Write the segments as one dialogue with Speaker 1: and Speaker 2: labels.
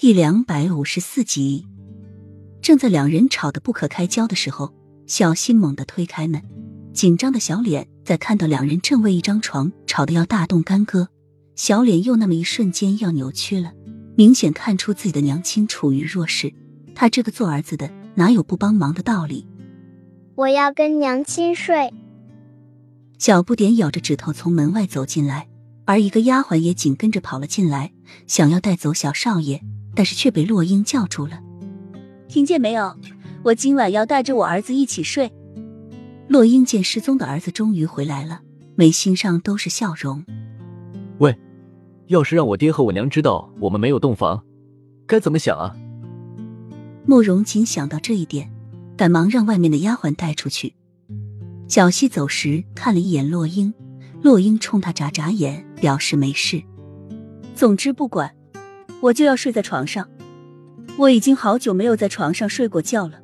Speaker 1: 第两百五十四集，正在两人吵得不可开交的时候，小新猛地推开门，紧张的小脸在看到两人正为一张床吵得要大动干戈，小脸又那么一瞬间要扭曲了，明显看出自己的娘亲处于弱势，他这个做儿子的哪有不帮忙的道理？
Speaker 2: 我要跟娘亲睡。
Speaker 1: 小不点咬着指头从门外走进来，而一个丫鬟也紧跟着跑了进来，想要带走小少爷。但是却被洛英叫住了，
Speaker 3: 听见没有？我今晚要带着我儿子一起睡。
Speaker 1: 洛英见失踪的儿子终于回来了，眉心上都是笑容。
Speaker 4: 喂，要是让我爹和我娘知道我们没有洞房，该怎么想啊？
Speaker 1: 慕容锦想到这一点，赶忙让外面的丫鬟带出去。小西走时看了一眼洛英，洛英冲他眨眨眼，表示没事。
Speaker 3: 总之不管。我就要睡在床上，我已经好久没有在床上睡过觉了。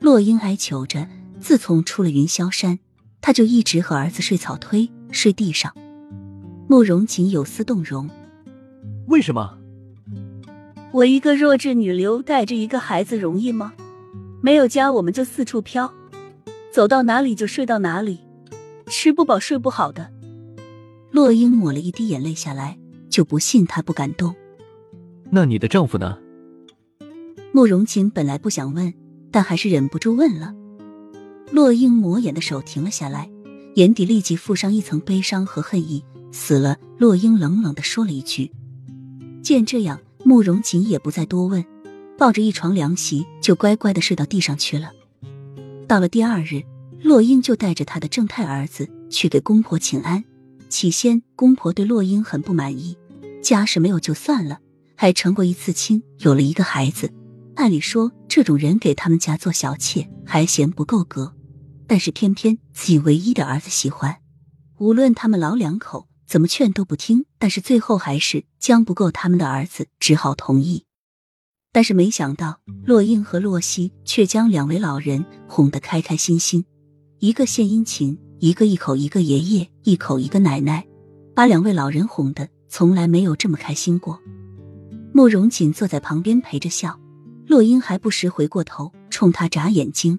Speaker 1: 洛英哀求着，自从出了云霄山，他就一直和儿子睡草堆，睡地上。慕容锦有丝动容，
Speaker 4: 为什么？
Speaker 3: 我一个弱智女流带着一个孩子容易吗？没有家，我们就四处飘，走到哪里就睡到哪里，吃不饱睡不好的。
Speaker 1: 洛英抹了一滴眼泪下来，就不信他不敢动。
Speaker 4: 那你的丈夫呢？
Speaker 1: 慕容锦本来不想问，但还是忍不住问了。洛英抹眼的手停了下来，眼底立即附上一层悲伤和恨意。死了，洛英冷冷的说了一句。见这样，慕容锦也不再多问，抱着一床凉席就乖乖的睡到地上去了。到了第二日，洛英就带着他的正太儿子去给公婆请安。起先，公婆对洛英很不满意，家事没有就算了。还成过一次亲，有了一个孩子。按理说，这种人给他们家做小妾还嫌不够格，但是偏偏自己唯一的儿子喜欢。无论他们老两口怎么劝都不听，但是最后还是将不够他们的儿子，只好同意。但是没想到，洛英和洛西却将两位老人哄得开开心心，一个献殷勤，一个一口一个爷爷，一口一个奶奶，把两位老人哄得从来没有这么开心过。慕容锦坐在旁边陪着笑，洛英还不时回过头冲他眨眼睛。